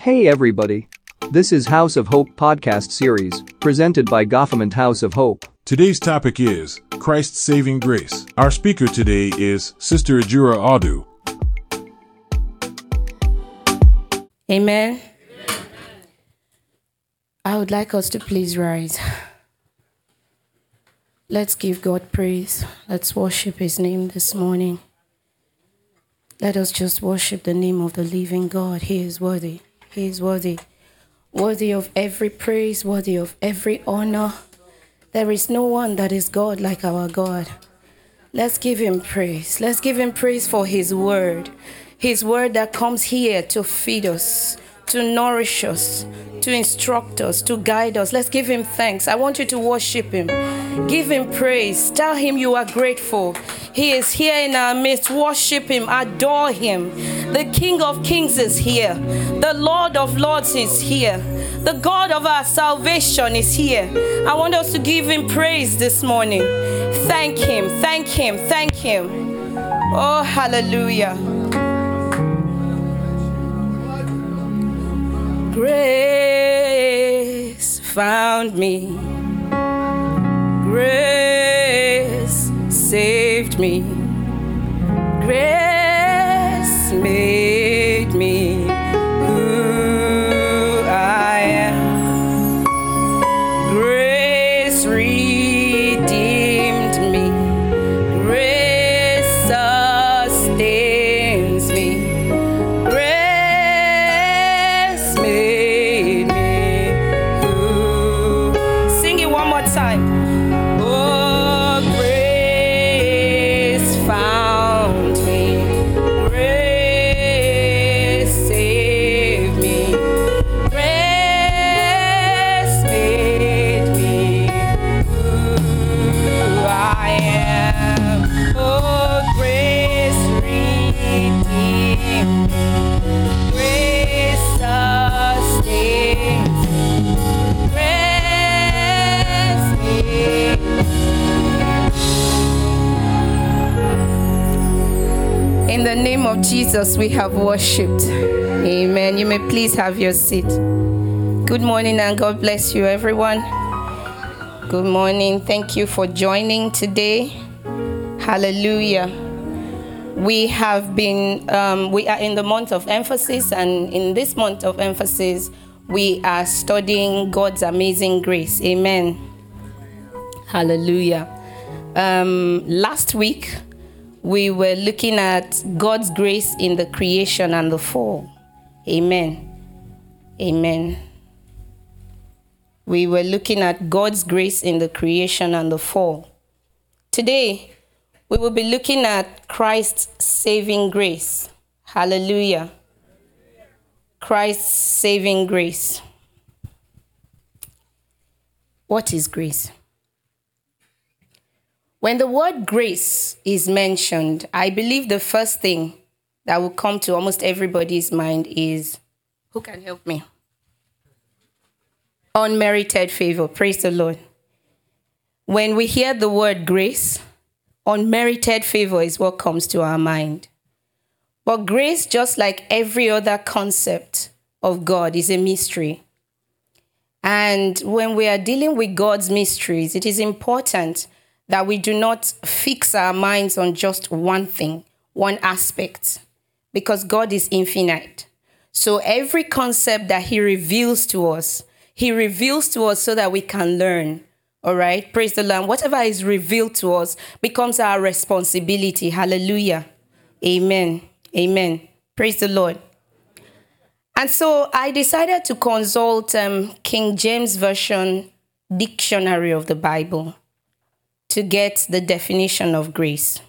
Hey everybody. This is House of Hope podcast series, presented by GOFAMINT House of Hope. Today's topic is Christ's saving grace. Our speaker today is Sister Ejura Audu. Amen. I would like us to please rise. Let's give God praise. Let's worship His name this morning. Let us just worship the name of the living God. He is worthy. He is worthy. Worthy of every praise, worthy of every honor. There is no one that is God like our God. Let's give Him praise. Let's give Him praise for His word. His word that comes here to feed us, to nourish us, to instruct us, to guide us. Let's give him thanks. I want you to worship him. Give him praise. Tell him you are grateful. He is here in our midst. Worship him, adore him. The King of Kings is here. The Lord of Lords is here. The God of our salvation is here. I want us to give him praise this morning. Thank him, thank him, thank him. Oh, hallelujah. Grace found me. Grace saved me. Grace made of Jesus, we have worshipped. Amen. You may please have your seat. Good morning and God bless you, everyone. Good morning. Thank you for joining today. Hallelujah. We have been, um, we are in the month of emphasis, and in this month of emphasis, we are studying God's amazing grace. Amen. Hallelujah. Um, last week, we were looking at God's grace in the creation and the fall. Amen. Amen. We were looking at God's grace in the creation and the fall. Today, we will be looking at Christ's saving grace. Hallelujah. Christ's saving grace. What is grace? When the word grace is mentioned, I believe the first thing that will come to almost everybody's mind is who can help me? Unmerited favor. Praise the Lord. When we hear the word grace, unmerited favor is what comes to our mind. But grace, just like every other concept of God, is a mystery. And when we are dealing with God's mysteries, it is important that we do not fix our minds on just one thing, one aspect, because God is infinite. So every concept that He reveals to us, He reveals to us so that we can learn. All right, praise the Lord. Whatever is revealed to us becomes our responsibility. Hallelujah. Amen. Amen. Praise the Lord. And so I decided to consult um, King James Version Dictionary of the Bible to get the definition of grace.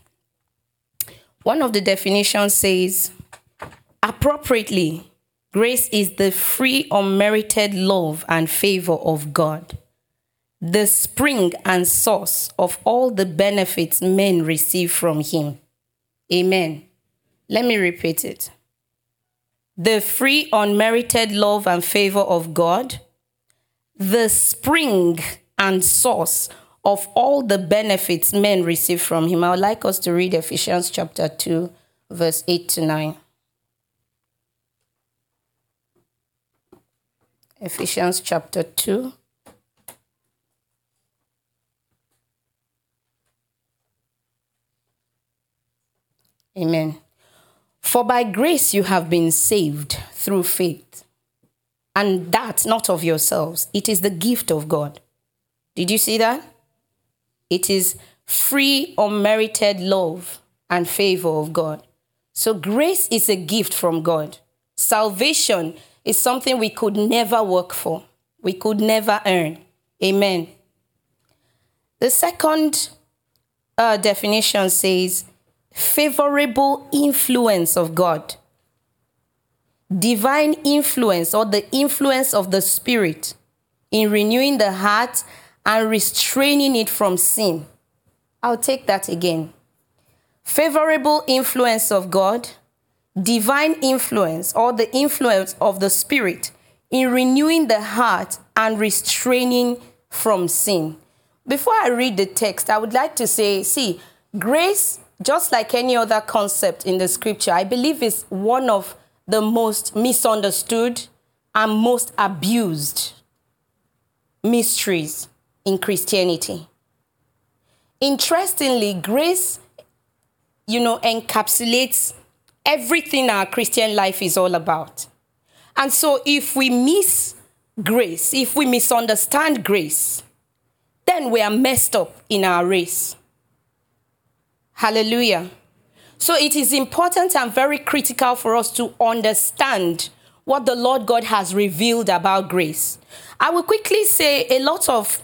One of the definitions says, appropriately, grace is the free, unmerited love and favor of God, the spring and source of all the benefits men receive from Him. Amen. Let me repeat it. The free, unmerited love and favor of God, the spring and source of all the benefits men receive from him. I would like us to read Ephesians chapter 2, verse 8 to 9. Ephesians chapter 2. Amen. For by grace you have been saved through faith. And that not of yourselves. It is the gift of God. Did you see that? It is free, unmerited love and favor of God. So grace is a gift from God. Salvation is something we could never work for, we could never earn. Amen. The second uh, definition says favorable influence of God, divine influence or the influence of the Spirit in renewing the heart and restraining it from sin. I'll take that again. Favorable influence of God, divine influence or the influence of the Spirit in renewing the heart and restraining from sin. Before I read the text, I would like to say, see, grace, just like any other concept in the scripture, I believe is one of the most misunderstood and most abused mysteries in Christianity. Interestingly, grace, you know, encapsulates everything our Christian life is all about. And so if we miss grace, if we misunderstand grace, then we are messed up in our race. Hallelujah. So it is important and very critical for us to understand what the Lord God has revealed about grace. I will quickly say a lot of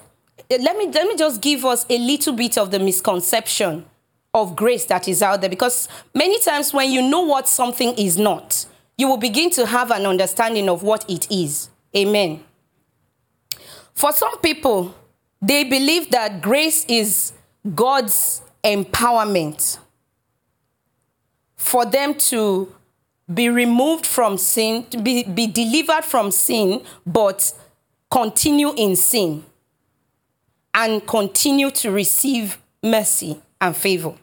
let me let me just give us a little bit of the misconception of grace that is out there because many times when you know what something is not, you will begin to have an understanding of what it is. Amen. For some people, they believe that grace is God's empowerment for them to be removed from sin, to be, be delivered from sin, but continue in sin and continue to receive mercy and favor.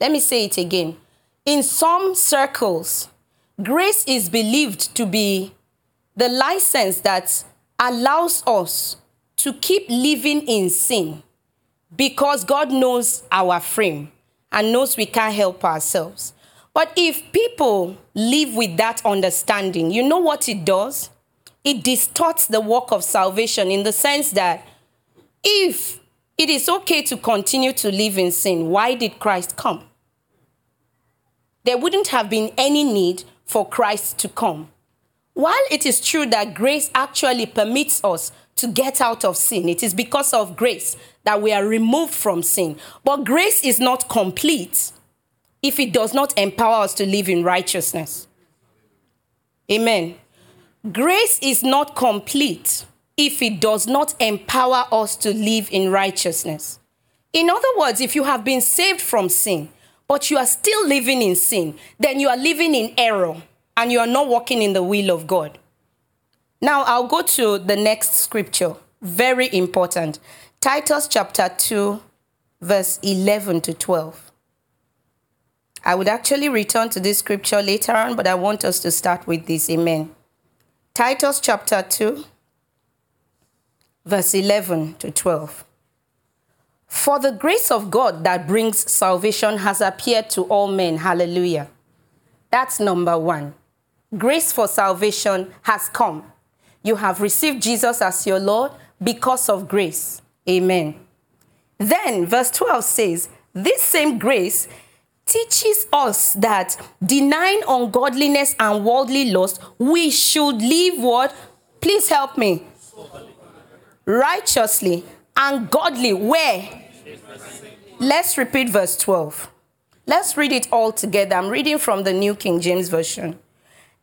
Let me say it again. In some circles, grace is believed to be the license that allows us to keep living in sin because God knows our frame and knows we can't help ourselves. But if people live with that understanding, you know what it does? It distorts the work of salvation in the sense that if it is okay to continue to live in sin, why did Christ come? There wouldn't have been any need for Christ to come. While it is true that grace actually permits us to get out of sin, it is because of grace that we are removed from sin. But grace is not complete if it does not empower us to live in righteousness. Amen. Grace is not complete if it does not empower us to live in righteousness. In other words, if you have been saved from sin, but you are still living in sin, then you are living in error and you are not walking in the will of God. Now, I'll go to the next scripture, very important. Titus chapter 2, verse 11 to 12. I would actually return to this scripture later on, but I want us to start with this. Amen. Titus chapter 2, verse 11 to 12. For the grace of God that brings salvation has appeared to all men. Hallelujah. That's number one. Grace for salvation has come. You have received Jesus as your Lord because of grace. Amen. Then, verse 12 says, This same grace teaches us that denying ungodliness and worldly lust, we should live what? Please help me. Righteously and godly. Where? Let's repeat verse 12. Let's read it all together. I'm reading from the New King James Version.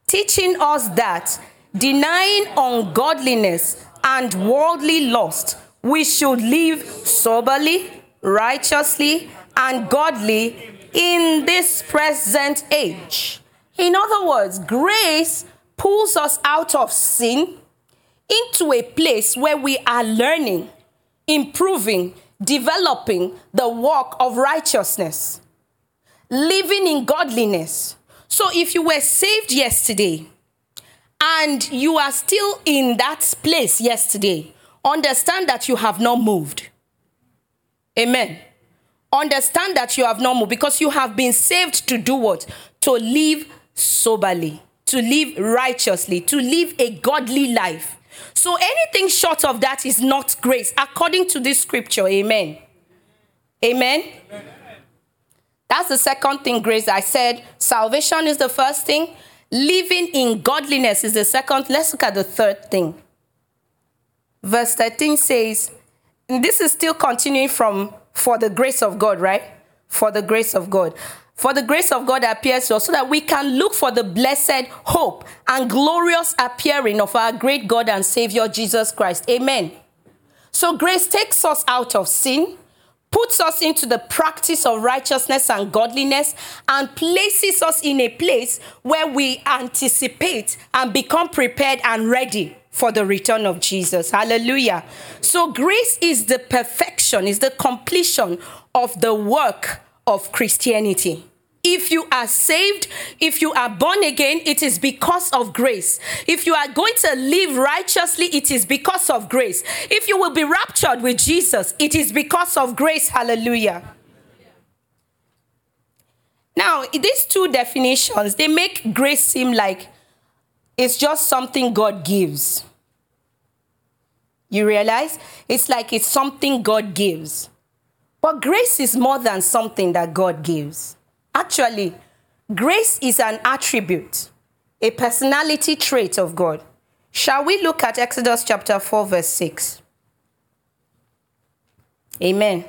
Teaching us that denying ungodliness and worldly lust, we should live soberly, righteously, and godly in this present age. In other words, grace pulls us out of sin into a place where we are learning, improving, developing the work of righteousness, living in godliness. So if you were saved yesterday and you are still in that place yesterday, understand that you have not moved. Amen. Understand that you have not moved because you have been saved to do what? To live soberly, to live righteously, to live a godly life. So anything short of that is not grace, according to this scripture. Amen. Amen. Amen. That's the second thing, grace. I said salvation is the first thing, living in godliness is the second. Let's look at the third thing. Verse 13 says, this is still continuing from for the grace of God, right? For the grace of God. For the grace of God appears to us so that we can look for the blessed hope and glorious appearing of our great God and Savior Jesus Christ. Amen. So grace takes us out of sin, puts us into the practice of righteousness and godliness, and places us in a place where we anticipate and become prepared and ready for the return of Jesus. Hallelujah. So grace is the perfection, is the completion of the work of Christianity. If you are saved, if you are born again, it is because of grace. If you are going to live righteously, it is because of grace. If you will be raptured with Jesus, it is because of grace. Hallelujah. Now, these two definitions, they make grace seem like it's just something God gives. You realize? It's like it's something God gives. But grace is more than something that God gives. Actually, grace is an attribute, a personality trait of God. Shall we look at Exodus chapter 4, verse 6? Amen.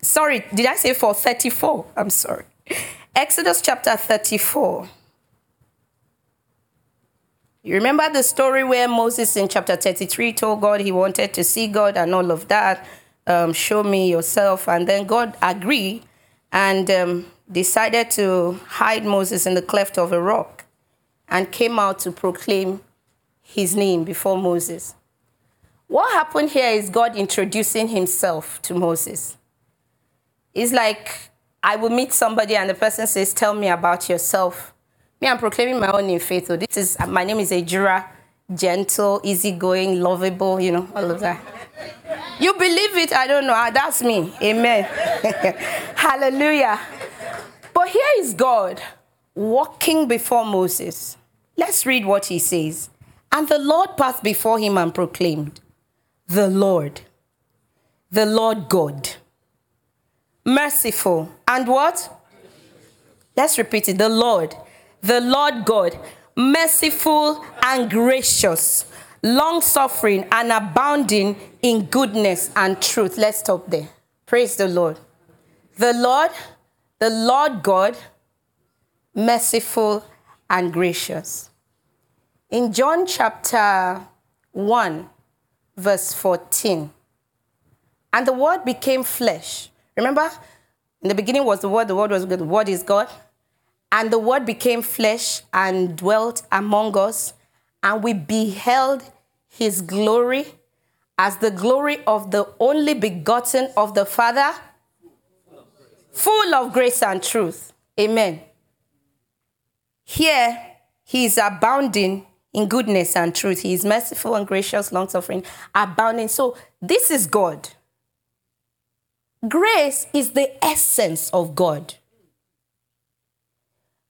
Sorry, did I say 434? I'm sorry. Exodus chapter 34. You remember the story where Moses in chapter 33 told God he wanted to see God and all of that? um, show me yourself. And then God agreed and um, decided to hide Moses in the cleft of a rock and came out to proclaim his name before Moses. What happened here is God introducing himself to Moses. It's like I will meet somebody and the person says, Tell me about yourself. Me, I'm proclaiming my own in faith. So this is my name is Ejura, gentle, easygoing, lovable, you know, all of that. You believe it? I don't know. Ah, that's me. Amen. Hallelujah. But here is God walking before Moses. Let's read what he says. And the Lord passed before him and proclaimed, The Lord, the Lord God, merciful, and what? Let's repeat it. The Lord, the Lord God, merciful and gracious long suffering, and abounding in goodness and truth. Let's stop there. Praise the Lord. The Lord, the Lord God, merciful and gracious. In John chapter 1, verse 14, and the Word became flesh. Remember, in the beginning was the Word, the Word was good, the Word is God. And the Word became flesh and dwelt among us, and we beheld his glory as the glory of the only begotten of the Father, full of grace and truth. Amen. Here, he is abounding in goodness and truth. He is merciful and gracious, long suffering, abounding. So, this is God. Grace is the essence of God.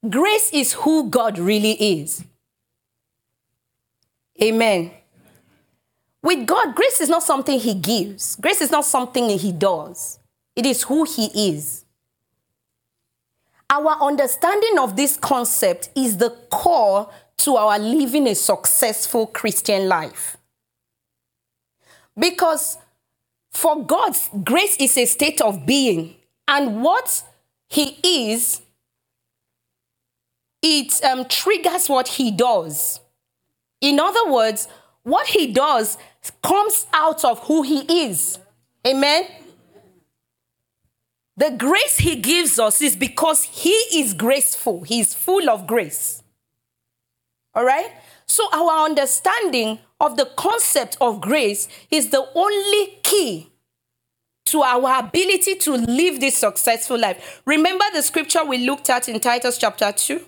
Grace is who God really is. Amen. With God, grace is not something He gives, grace is not something He does, it is who He is. Our understanding of this concept is the core to our living a successful Christian life. Because for God, grace is a state of being, and what He is, it um, triggers what He does. In other words, what He does comes out of who he is. Amen. The grace he gives us is because he is graceful, he's full of grace. All right? So, our understanding of the concept of grace is the only key to our ability to live this successful life. Remember the scripture we looked at in Titus chapter 2?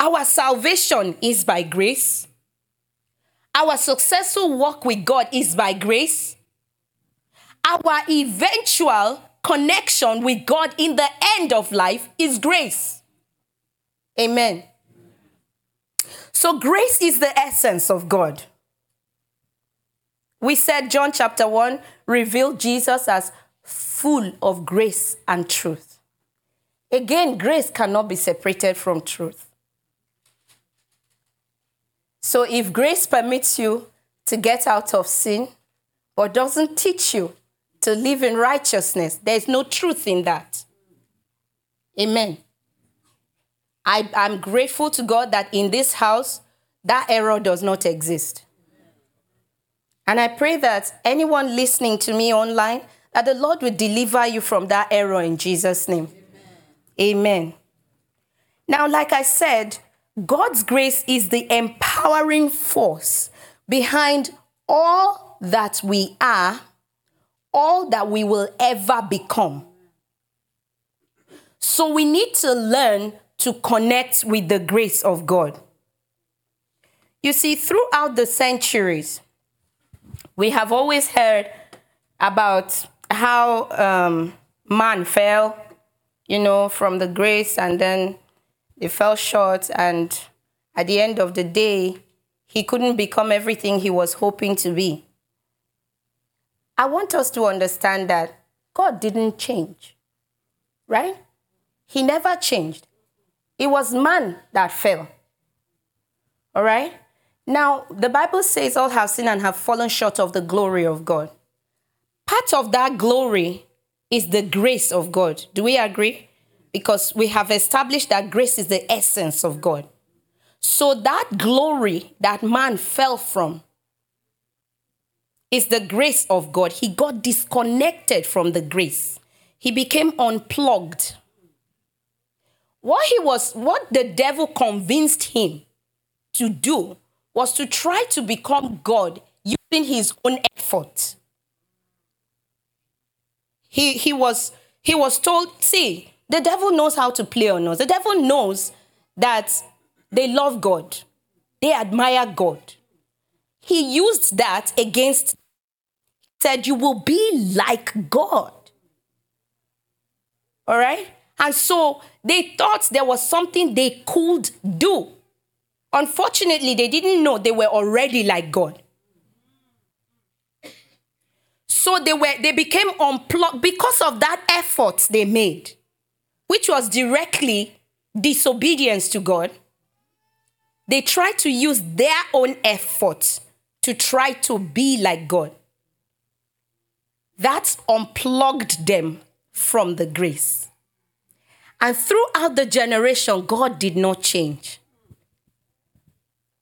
Our salvation is by grace. Our successful walk with God is by grace. Our eventual connection with God in the end of life is grace. Amen. So, grace is the essence of God. We said John chapter 1 revealed Jesus as full of grace and truth. Again, grace cannot be separated from truth. So, if grace permits you to get out of sin, but doesn't teach you to live in righteousness, there's no truth in that. Amen. I, am grateful to God that in this house, that error does not exist. And I pray that anyone listening to me online, that the Lord will deliver you from that error in Jesus' name. Amen. Amen. Now, like I said, God's grace is the empowering force behind all that we are, all that we will ever become. So we need to learn to connect with the grace of God. You see, throughout the centuries, we have always heard about how um, man fell, you know, from the grace and then they fell short. And at the end of the day, he couldn't become everything he was hoping to be. I want us to understand that God didn't change, right? He never changed. It was man that fell. All right? Now, the Bible says all have sinned and have fallen short of the glory of God. Part of that glory is the grace of God. Do we agree? Because we have established that grace is the essence of God. So that glory that man fell from is the grace of God. He got disconnected from the grace. He became unplugged. What he was what the devil convinced him to do was to try to become God using his own effort. He, he, was, he was told, see, the devil knows how to play on us. The devil knows that they love God, they admire God. He used that against, said, You will be like God. All right? And so they thought there was something they could do. Unfortunately, they didn't know they were already like God. So they were they became unplugged because of that effort they made, which was directly disobedience to God. They tried to use their own effort to try to be like God. That unplugged them from the grace. And throughout the generation, God did not change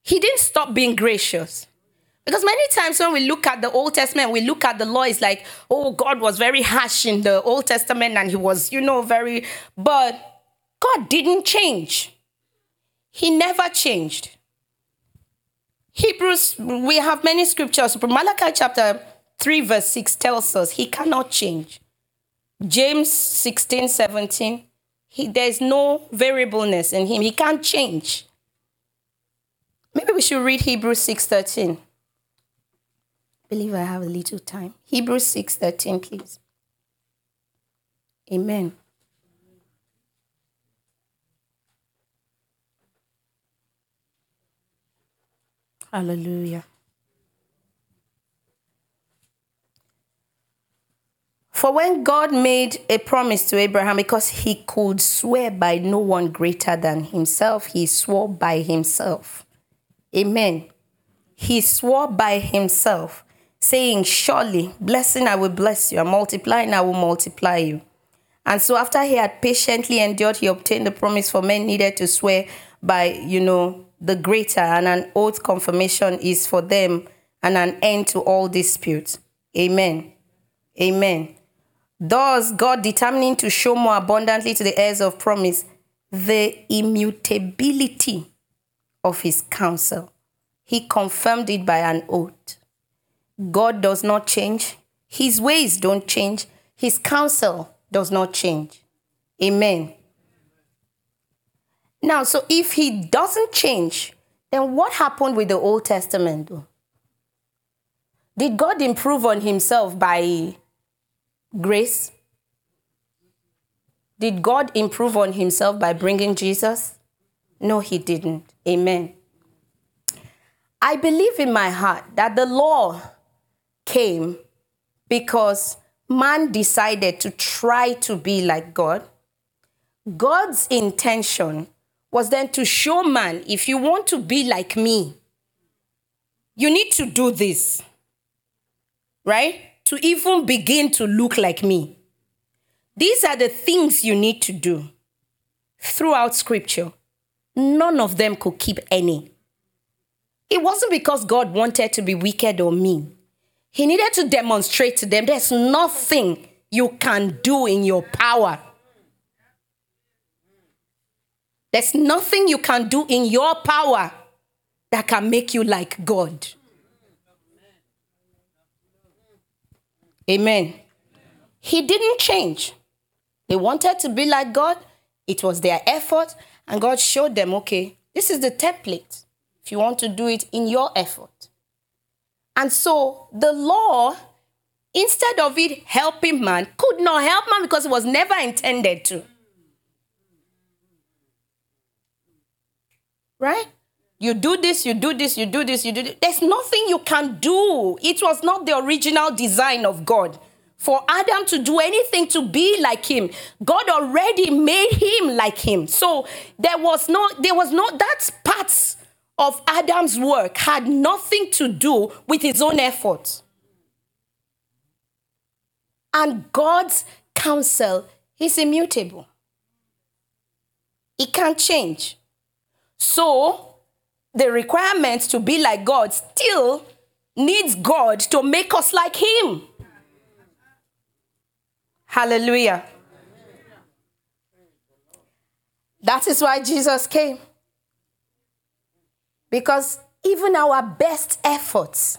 he didn't stop being gracious. Because many times when we look at the Old Testament, we look at the law, it's like, oh, God was very harsh in the Old Testament and he was, you know, very, but God didn't change. He never changed. Hebrews, we have many scriptures. Malachi chapter 3, verse 6 tells us he cannot change. James 16, 17, he, there's no variableness in him. He can't change. Maybe we should read Hebrews 6:13. I believe I have a little time. Hebrews 6:13, please. Amen. Hallelujah. For when God made a promise to Abraham, because he could swear by no one greater than himself, he swore by himself. Amen. He swore by himself, saying, Surely, blessing I will bless you, and multiplying I will multiply you. And so, after he had patiently endured, he obtained the promise for men needed to swear by, you know, the greater, and an oath confirmation is for them, and an end to all disputes. Amen. Amen. Thus, God determining to show more abundantly to the heirs of promise the immutability of his counsel. He confirmed it by an oath. God does not change. His ways don't change. His counsel does not change. Amen. Now, so if he doesn't change, then what happened with the Old Testament? Did God improve on himself by grace? Did God improve on himself by bringing Jesus? No, he didn't. Amen. I believe in my heart that the law came because man decided to try to be like God. God's intention was then to show man if you want to be like me, you need to do this, right? To even begin to look like me. These are the things you need to do throughout scripture. None of them could keep any. It wasn't because God wanted to be wicked or mean. He needed to demonstrate to them there's nothing you can do in your power. There's nothing you can do in your power that can make you like God. Amen. He didn't change. They wanted to be like God. It was their effort. And God showed them, okay, this is the template if you want to do it in your effort. And so the law, instead of it helping man, could not help man because it was never intended to. Right? You do this, you do this, you do this, you do this. There's nothing you can do. It was not the original design of God for Adam to do anything to be like him. God already made him like him. So there was no, there was no, that's parts of Adam's work had nothing to do with his own efforts. And God's counsel is immutable. It can't change. So, the requirement to be like God still needs God to make us like Him. Hallelujah. That is why Jesus came. Because even our best efforts,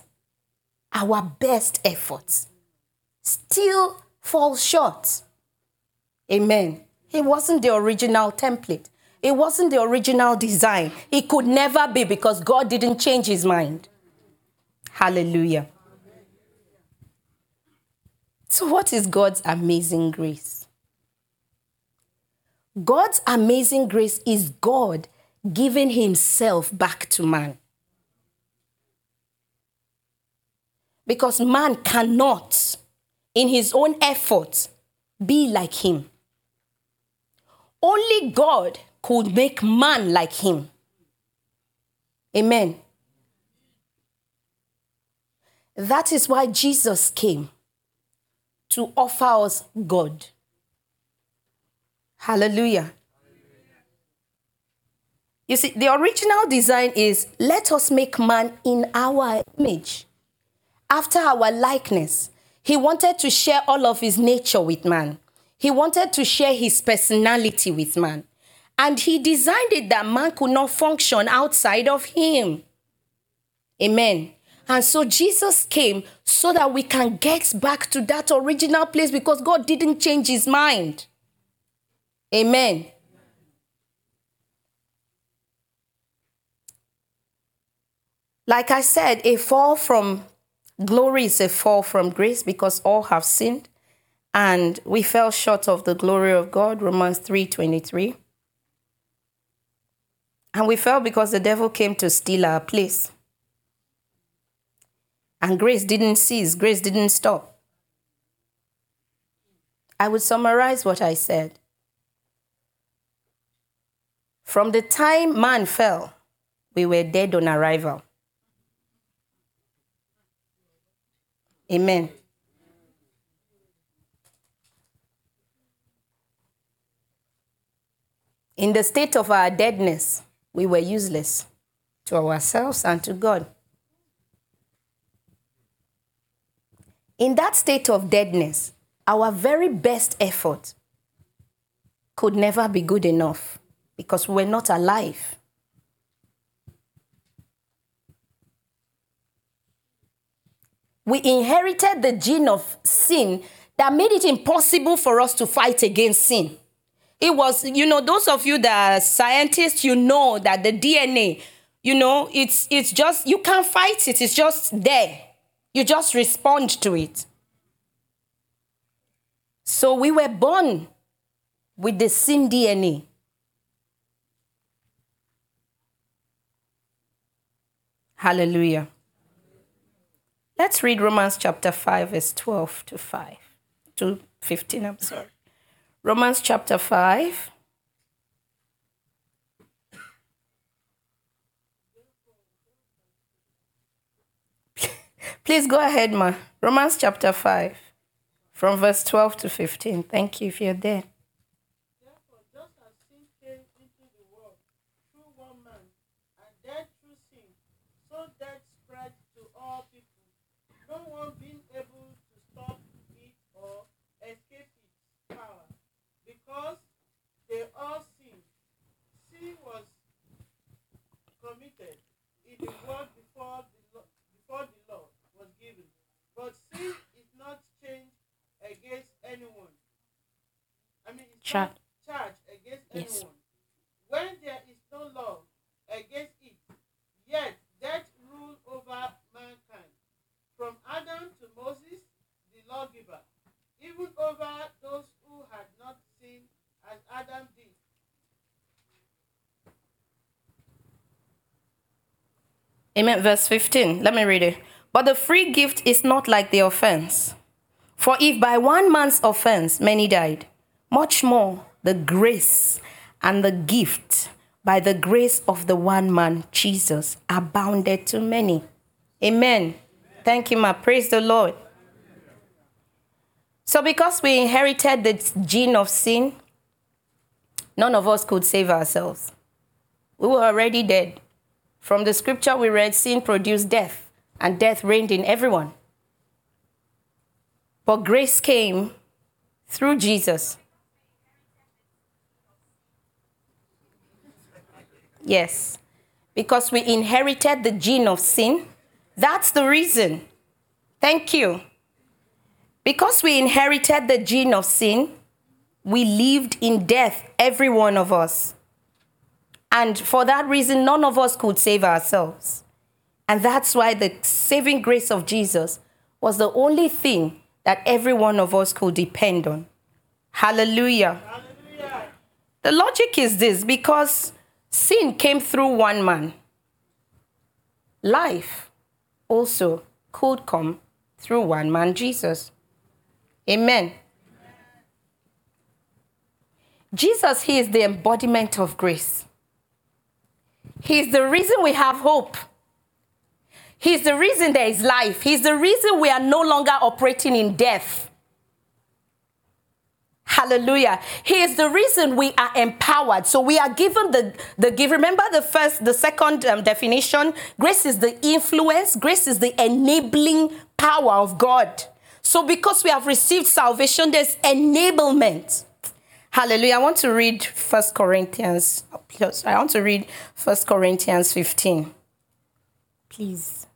our best efforts, still fall short. Amen. It wasn't the original template. It wasn't the original design. It could never be because God didn't change his mind. Hallelujah. So, what is God's amazing grace? God's amazing grace is God giving himself back to man. Because man cannot, in his own effort, be like him. Only God could make man like him. Amen. That is why Jesus came to offer us God. Hallelujah. You see, the original design is let us make man in our image, after our likeness. He wanted to share all of his nature with man, he wanted to share his personality with man. And he designed it that man could not function outside of him. Amen. And so Jesus came so that we can get back to that original place because God didn't change his mind. Amen. Like I said, a fall from glory is a fall from grace because all have sinned and we fell short of the glory of God, Romans 3:23. And we fell because the devil came to steal our place. And grace didn't cease, grace didn't stop. I would summarize what I said. From the time man fell, we were dead on arrival. Amen. In the state of our deadness, we were useless to ourselves and to God. In that state of deadness, our very best effort could never be good enough because we were not alive. We inherited the gene of sin that made it impossible for us to fight against sin. It was, you know, those of you that are scientists, you know that the DNA, you know, it's it's just you can't fight it. It's just there. You just respond to it. So we were born with the sin DNA. Hallelujah. Let's read Romans chapter 5, verse 12 to 5 to 15. I'm sorry. Romans chapter 5. Please go ahead, Ma. Romans chapter 5, from verse 12 to 15. Thank you if you're there. Therefore, just as sin came into the world through one man, and death through sin, so death spread to all people, no one being able to stop it or escape its power, because they all sinned. Sin was committed in the world before the law, before the law was given, but sin is not changed against anyone. I mean, it's Char- not charged against Yes. anyone. When there is no law against it, yet death ruled over mankind. From Adam to Moses, the lawgiver, even over those who had not sinned as Adam did. Amen. Verse 15. Let me read it. But the free gift is not like the offense. For if by one man's offense many died, much more the grace and the gift by the grace of the one man, Jesus, abounded to many. Amen. Thank you, ma. Praise the Lord. So, because we inherited the gene of sin, none of us could save ourselves. We were already dead. From the scripture we read, sin produced death, and death reigned in everyone. But grace came through Jesus. Yes, because we inherited the gene of sin. That's the reason. Thank you. Because we inherited the gene of sin, we lived in death, every one of us. And for that reason, none of us could save ourselves. And that's why the saving grace of Jesus was the only thing that every one of us could depend on. Hallelujah. Hallelujah. The logic is this because sin came through one man, life also could come through one man, Jesus. Amen. Jesus, He is the embodiment of grace. He is the reason we have hope. He's the reason there is life. He's the reason we are no longer operating in death. Hallelujah. He is the reason we are empowered. So we are given the, the give. Remember the first, the second um, definition? Grace is the influence, grace is the enabling power of God. So because we have received salvation, there's enablement. Hallelujah. I want to read First Corinthians. Plus, I want to read First Corinthians 15. Please.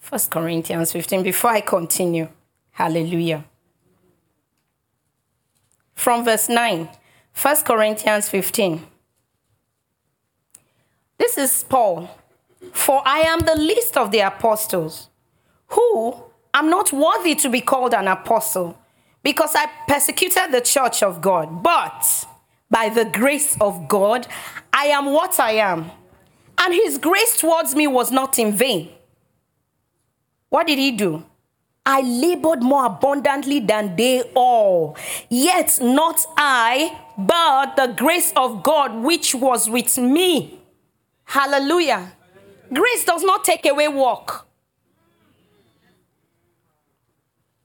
First Corinthians 15 before I continue. Hallelujah. From verse 9. 1 Corinthians 15. This is Paul. For I am the least of the apostles, who am not worthy to be called an apostle, because I persecuted the church of God. But by the grace of God, I am what I am. And his grace towards me was not in vain. What did he do? I labored more abundantly than they all. Yet not I, but the grace of God which was with me. Hallelujah. Grace does not take away work.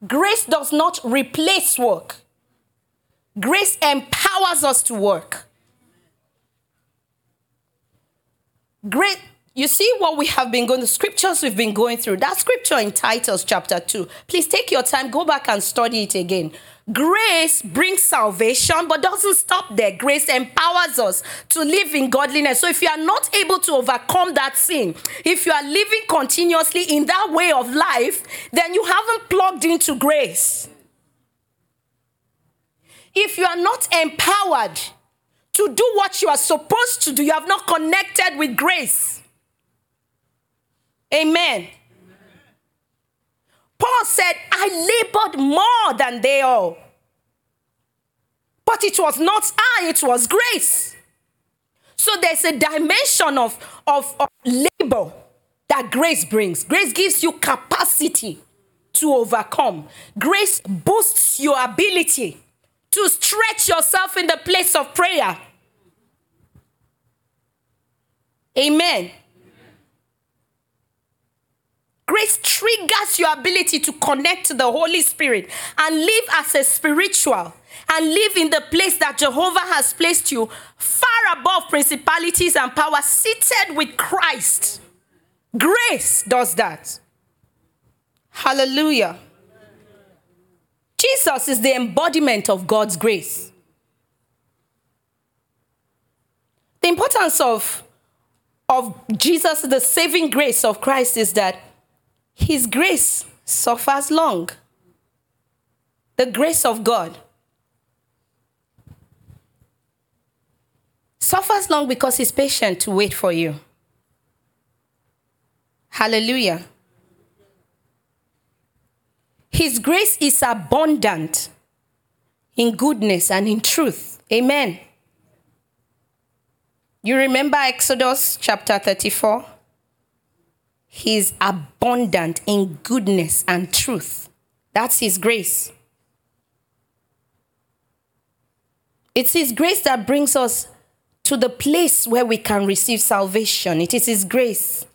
Grace does not replace work. Grace empowers us to work. Great. You see what we have been going, the scriptures we've been going through. That scripture in Titus chapter 2. Please take your time, go back and study it again. Grace brings salvation, but doesn't stop there. Grace empowers us to live in godliness. So if you are not able to overcome that sin, if you are living continuously in that way of life, then you haven't plugged into grace. If you are not empowered to do what you are supposed to do, you have not connected with grace. Amen. Paul said, I labored more than they all. But it was not I, it was grace. So there's a dimension of, of, of labor that grace brings. Grace gives you capacity to overcome, grace boosts your ability to stretch yourself in the place of prayer. Amen. Grace triggers your ability to connect to the Holy Spirit and live as a spiritual and live in the place that Jehovah has placed you, far above principalities and powers, seated with Christ. Grace does that. Hallelujah. Jesus is the embodiment of God's grace. The importance of, of Jesus, the saving grace of Christ, is that his grace suffers long. The grace of God suffers long because he's patient to wait for you. Hallelujah. His grace is abundant in goodness and in truth. Amen. You remember Exodus chapter 34? He is abundant in goodness and truth. That's His grace. It's His grace that brings us to the place where we can receive salvation. It is His grace.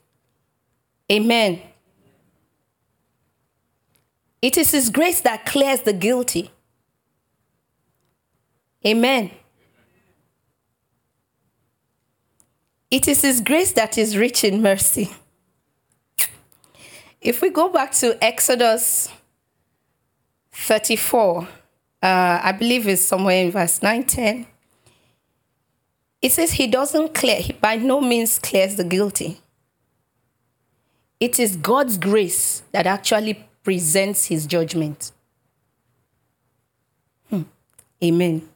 Amen. It is His grace that clears the guilty. Amen. It is His grace that is rich in mercy. If we go back to Exodus 34, uh, I believe it's somewhere in verse 9 10, it says he doesn't clear, he by no means clears the guilty. It is God's grace that actually presents his judgment. Hmm. Amen.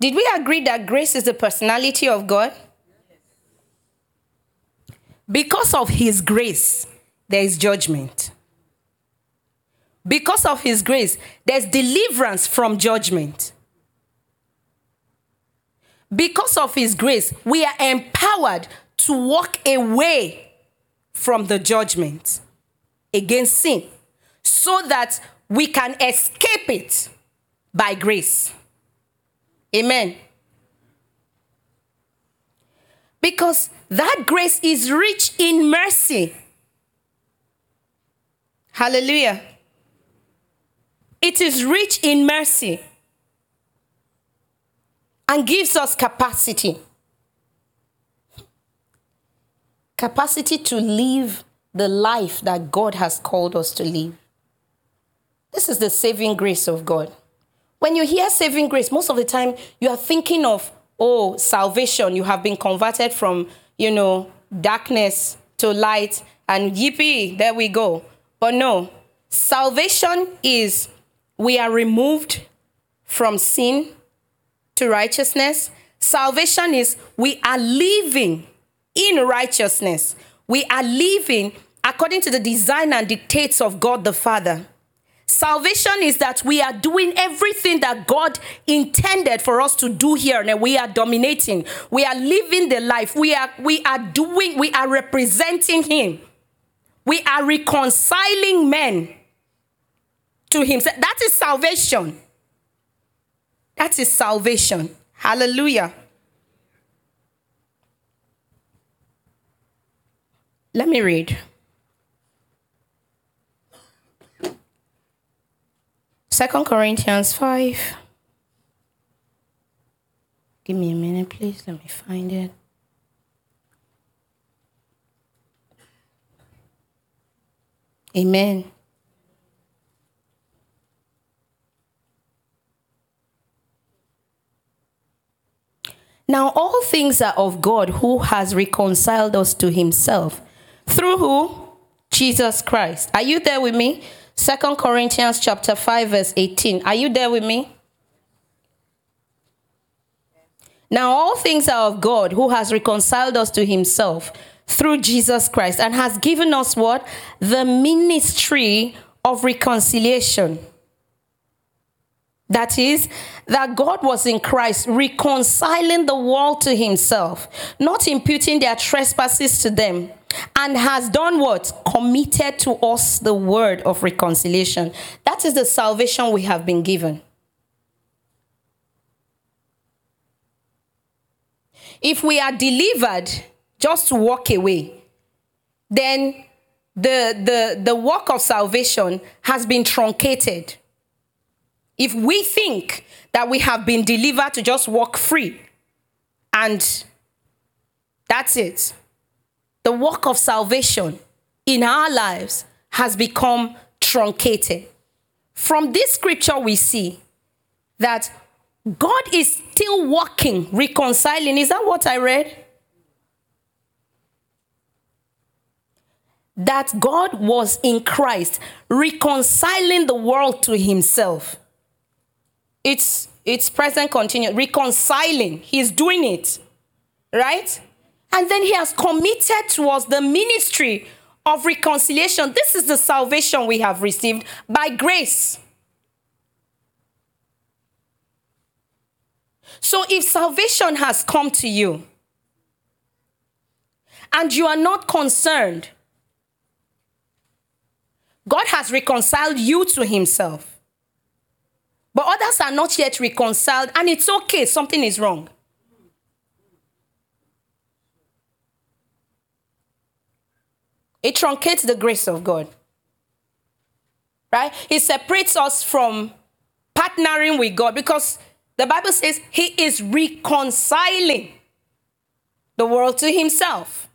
Did we agree that grace is the personality of God? Because of his grace, there is judgment. Because of his grace, there's deliverance from judgment. Because of his grace, we are empowered to walk away from the judgment against sin so that we can escape it by grace. Amen. Because that grace is rich in mercy. Hallelujah. It is rich in mercy and gives us capacity. Capacity to live the life that God has called us to live. This is the saving grace of God. When you hear saving grace, most of the time you are thinking of, oh, salvation. You have been converted from, you know, darkness to light, and yippee, there we go. But no, salvation is we are removed from sin to righteousness. Salvation is we are living in righteousness. We are living according to the design and dictates of God the Father. Salvation is that we are doing everything that God intended for us to do here and we are dominating. We are living the life. We are we are doing we are representing him. We are reconciling men to him. That is salvation. That is salvation. Hallelujah. Let me read. Second Corinthians 5. Give me a minute, please. Let me find it. Amen. Now, all things are of God who has reconciled us to himself. Through who? Jesus Christ. Are you there with me? Second Corinthians chapter 5 verse 18. Are you there with me? Now all things are of God who has reconciled us to himself through Jesus Christ and has given us what? The ministry of reconciliation. That is, that God was in Christ reconciling the world to himself, not imputing their trespasses to them, and has done what? Committed to us the word of reconciliation. That is the salvation we have been given. If we are delivered just to walk away, then the, the, the work of salvation has been truncated. If we think that we have been delivered to just walk free and that's it, the work of salvation in our lives has become truncated. From this scripture, we see that God is still working, reconciling. Is that what I read? That God was in Christ, reconciling the world to himself. It's it's present continuous, reconciling. He's doing it. Right? And then he has committed to us the ministry of reconciliation. This is the salvation we have received by grace. So if salvation has come to you and you are not concerned, God has reconciled you to himself. But others are not yet reconciled, and it's okay, something is wrong. It truncates the grace of God. Right? It separates us from partnering with God because the Bible says he is reconciling the world to himself.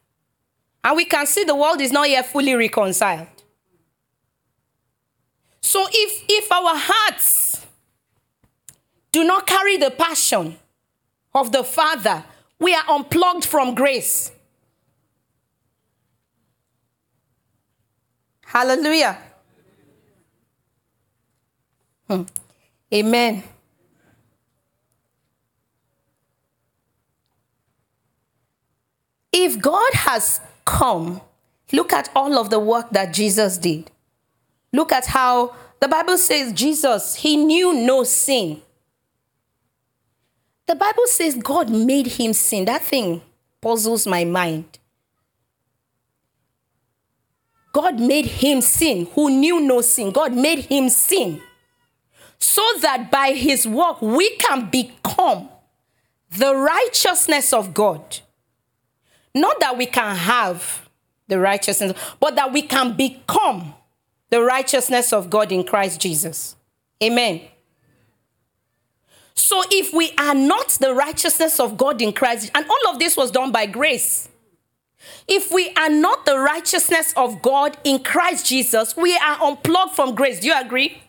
And we can see the world is not yet fully reconciled. So if, if our hearts do not carry the passion of the Father, we are unplugged from grace. Hallelujah. Hmm. Amen. If God has come, look at all of the work that Jesus did. Look at how the Bible says Jesus, he knew no sin. The Bible says God made him sin. That thing puzzles my mind. God made him sin, who knew no sin. God made him sin so that by his work we can become the righteousness of God. Not that we can have the righteousness, but that we can become the righteousness of God in Christ Jesus. Amen. So if we are not the righteousness of God in Christ, and all of this was done by grace. If we are not the righteousness of God in Christ Jesus, we are unplugged from grace. Do you agree?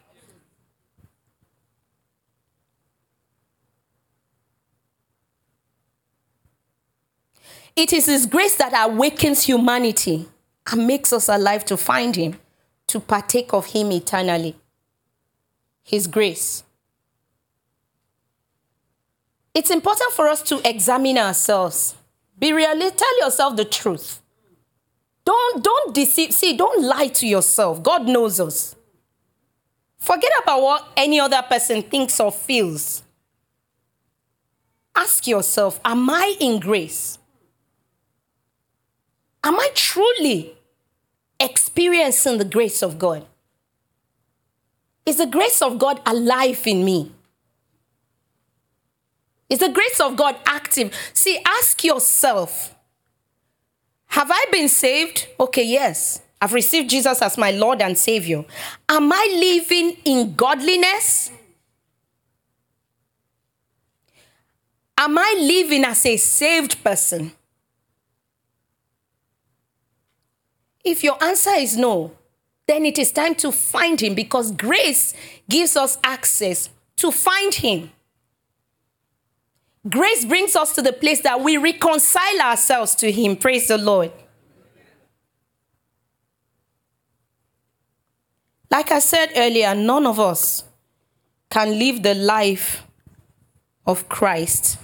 It is His grace that awakens humanity and makes us alive to find Him, to partake of Him eternally. His grace. It's important for us to examine ourselves. Be realistic. Tell yourself the truth. Don't, don't deceive. See, don't lie to yourself. God knows us. Forget about what any other person thinks or feels. Ask yourself Am I in grace? Am I truly experiencing the grace of God? Is the grace of God alive in me? Is the grace of God active? See, ask yourself Have I been saved? Okay, yes. I've received Jesus as my Lord and Savior. Am I living in godliness? Am I living as a saved person? If your answer is no, then it is time to find him because grace gives us access to find him. Grace brings us to the place that we reconcile ourselves to him. Praise the Lord. Like I said earlier, none of us can live the life of Christ,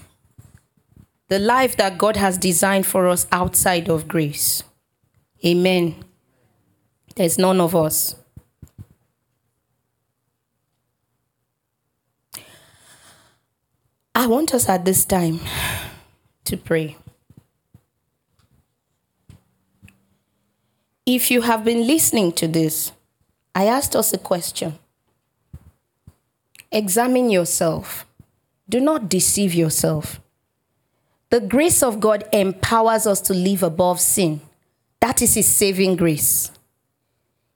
the life that God has designed for us outside of grace. Amen. There's none of us. I want us at this time to pray. If you have been listening to this, I asked us a question. Examine yourself. Do not deceive yourself. The grace of God empowers us to live above sin. That is His saving grace.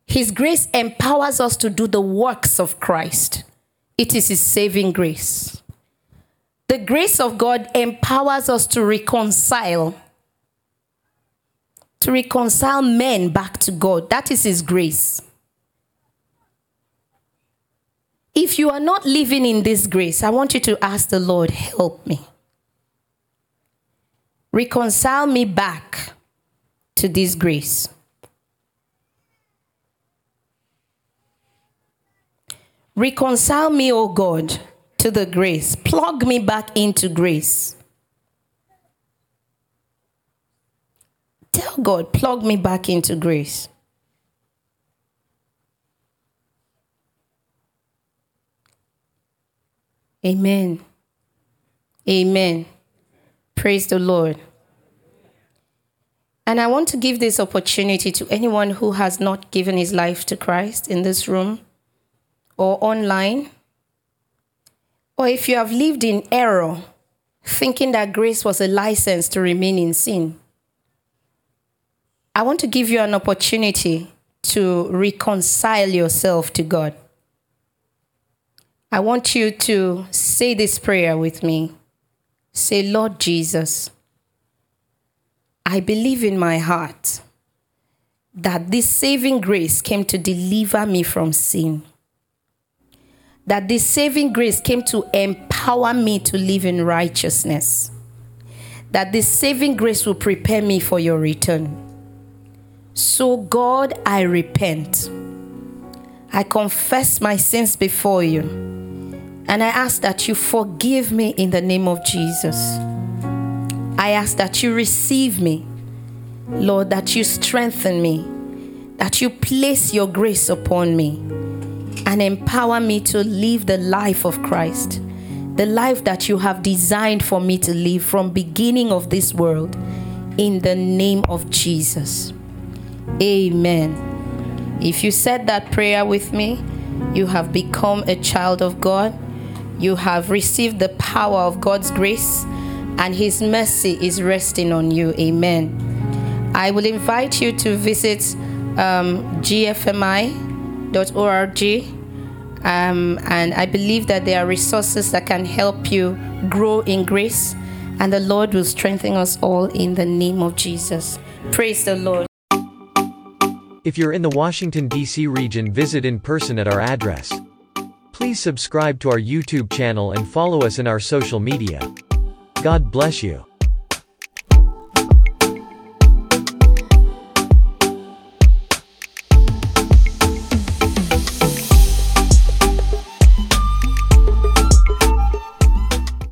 His grace empowers us to do the works of Christ. It is His saving grace. The grace of God empowers us to reconcile, to reconcile men back to God. That is His grace. If you are not living in this grace, I want you to ask the Lord, help me. Reconcile me back to this grace. Reconcile me, O God, to the grace. Plug me back into grace. Tell God, plug me back into grace. Amen. Amen. Praise the Lord. And I want to give this opportunity to anyone who has not given his life to Christ in this room or online. Or if you have lived in error, thinking that grace was a license to remain in sin, I want to give you an opportunity to reconcile yourself to God. I want you to say this prayer with me. Say, Lord Jesus, I believe in my heart that this saving grace came to deliver me from sin. That this saving grace came to empower me to live in righteousness. That this saving grace will prepare me for your return. So, God, I repent. I confess my sins before you. And I ask that you forgive me in the name of Jesus. I ask that you receive me, Lord, that you strengthen me, that you place your grace upon me and empower me to live the life of Christ, the life that you have designed for me to live from beginning of this world in the name of Jesus. Amen. If you said that prayer with me, you have become a child of God. You have received the power of God's grace, and His mercy is resting on you. Amen. I will invite you to visit um, gfmi.org. Um, and I believe that there are resources that can help you grow in grace, and the Lord will strengthen us all in the name of Jesus. Praise the Lord. If you're in the Washington, D.C. region, visit in person at our address. Please subscribe to our YouTube channel and follow us in our social media. God bless you.